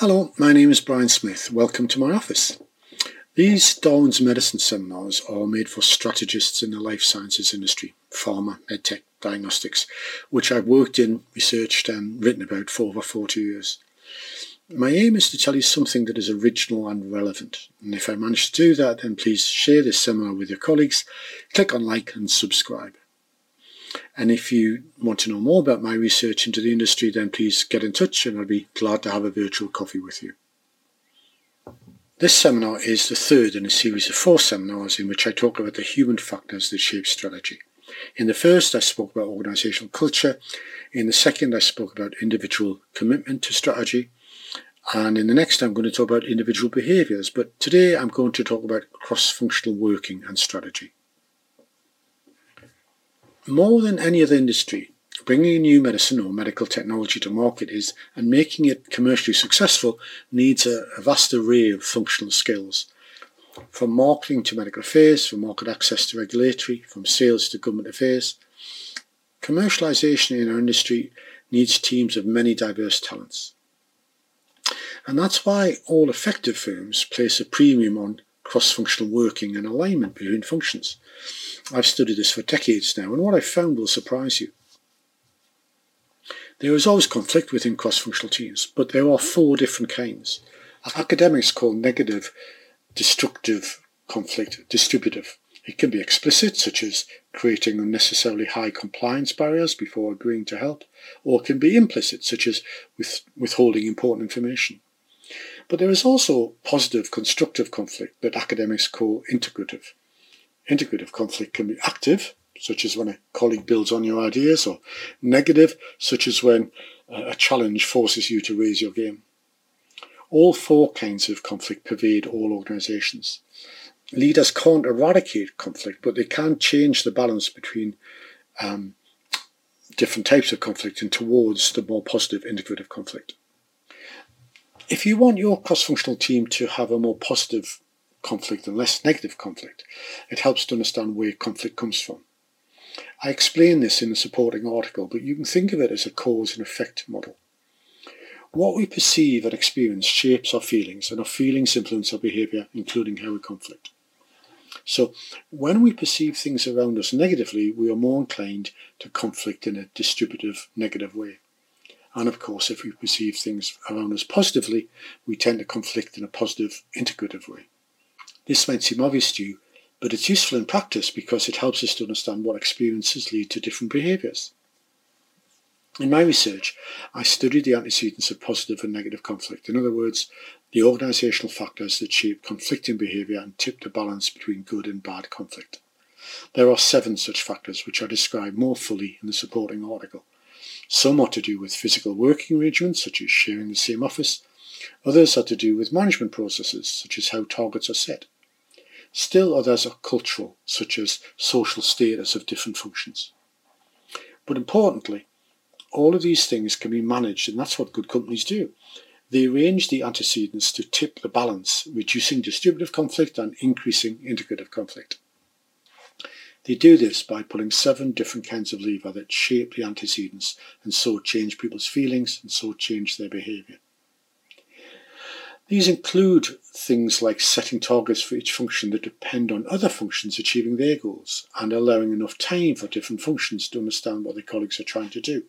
Hello, my name is Brian Smith. Welcome to my office. These Darwin's Medicine seminars are made for strategists in the life sciences industry, pharma, medtech, diagnostics, which I've worked in, researched, and written about for over 40 years. My aim is to tell you something that is original and relevant, and if I manage to do that, then please share this seminar with your colleagues, click on like and subscribe. And if you want to know more about my research into the industry, then please get in touch and I'd be glad to have a virtual coffee with you. This seminar is the third in a series of four seminars in which I talk about the human factors that shape strategy. In the first, I spoke about organisational culture. In the second, I spoke about individual commitment to strategy. And in the next, I'm going to talk about individual behaviours. But today, I'm going to talk about cross functional working and strategy. More than any other industry, bringing a new medicine or medical technology to market is, and making it commercially successful needs a, a vast array of functional skills. From marketing to medical affairs, from market access to regulatory, from sales to government affairs. Commercialisation in our industry needs teams of many diverse talents. And that's why all effective firms place a premium on cross-functional working and alignment between functions. I've studied this for decades now, and what I've found will surprise you. There is always conflict within cross-functional teams, but there are four different kinds. Academics call negative, destructive conflict distributive. It can be explicit, such as creating unnecessarily high compliance barriers before agreeing to help, or it can be implicit, such as with withholding important information. But there is also positive, constructive conflict that academics call integrative. Integrative conflict can be active, such as when a colleague builds on your ideas, or negative, such as when a challenge forces you to raise your game. All four kinds of conflict pervade all organisations. Leaders can't eradicate conflict, but they can change the balance between um, different types of conflict and towards the more positive integrative conflict. If you want your cross-functional team to have a more positive conflict and less negative conflict. It helps to understand where conflict comes from. I explain this in the supporting article, but you can think of it as a cause and effect model. What we perceive and experience shapes our feelings, and our feelings influence our behaviour, including how we conflict. So, when we perceive things around us negatively, we are more inclined to conflict in a distributive, negative way. And of course, if we perceive things around us positively, we tend to conflict in a positive, integrative way. This might seem obvious to you, but it's useful in practice because it helps us to understand what experiences lead to different behaviours. In my research, I studied the antecedents of positive and negative conflict. In other words, the organisational factors that shape conflicting behaviour and tip the balance between good and bad conflict. There are seven such factors which I describe more fully in the supporting article. Some are to do with physical working arrangements, such as sharing the same office. Others are to do with management processes, such as how targets are set. Still others are cultural, such as social status of different functions. But importantly, all of these things can be managed, and that's what good companies do. They arrange the antecedents to tip the balance, reducing distributive conflict and increasing integrative conflict. They do this by pulling seven different kinds of lever that shape the antecedents and so change people's feelings and so change their behaviour. These include things like setting targets for each function that depend on other functions achieving their goals and allowing enough time for different functions to understand what their colleagues are trying to do.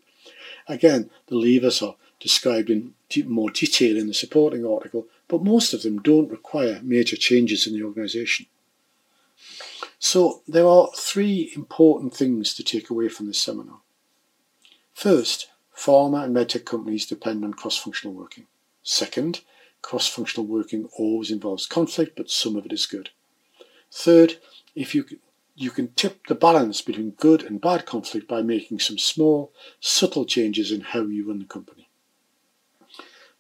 Again, the levers are described in more detail in the supporting article, but most of them don't require major changes in the organisation. So there are three important things to take away from this seminar. First, pharma and medtech companies depend on cross-functional working. Second, Cross-functional working always involves conflict, but some of it is good. Third, if you you can tip the balance between good and bad conflict by making some small, subtle changes in how you run the company.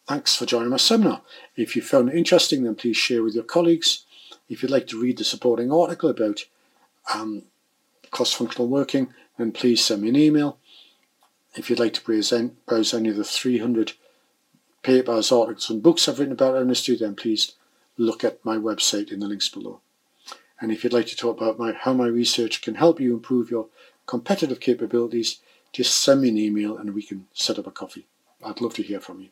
Thanks for joining my seminar. If you found it interesting, then please share with your colleagues. If you'd like to read the supporting article about um, cross-functional working, then please send me an email. If you'd like to browse any of the 300 papers, articles, and books I've written about industry, then please look at my website in the links below. And if you'd like to talk about my, how my research can help you improve your competitive capabilities, just send me an email and we can set up a coffee. I'd love to hear from you.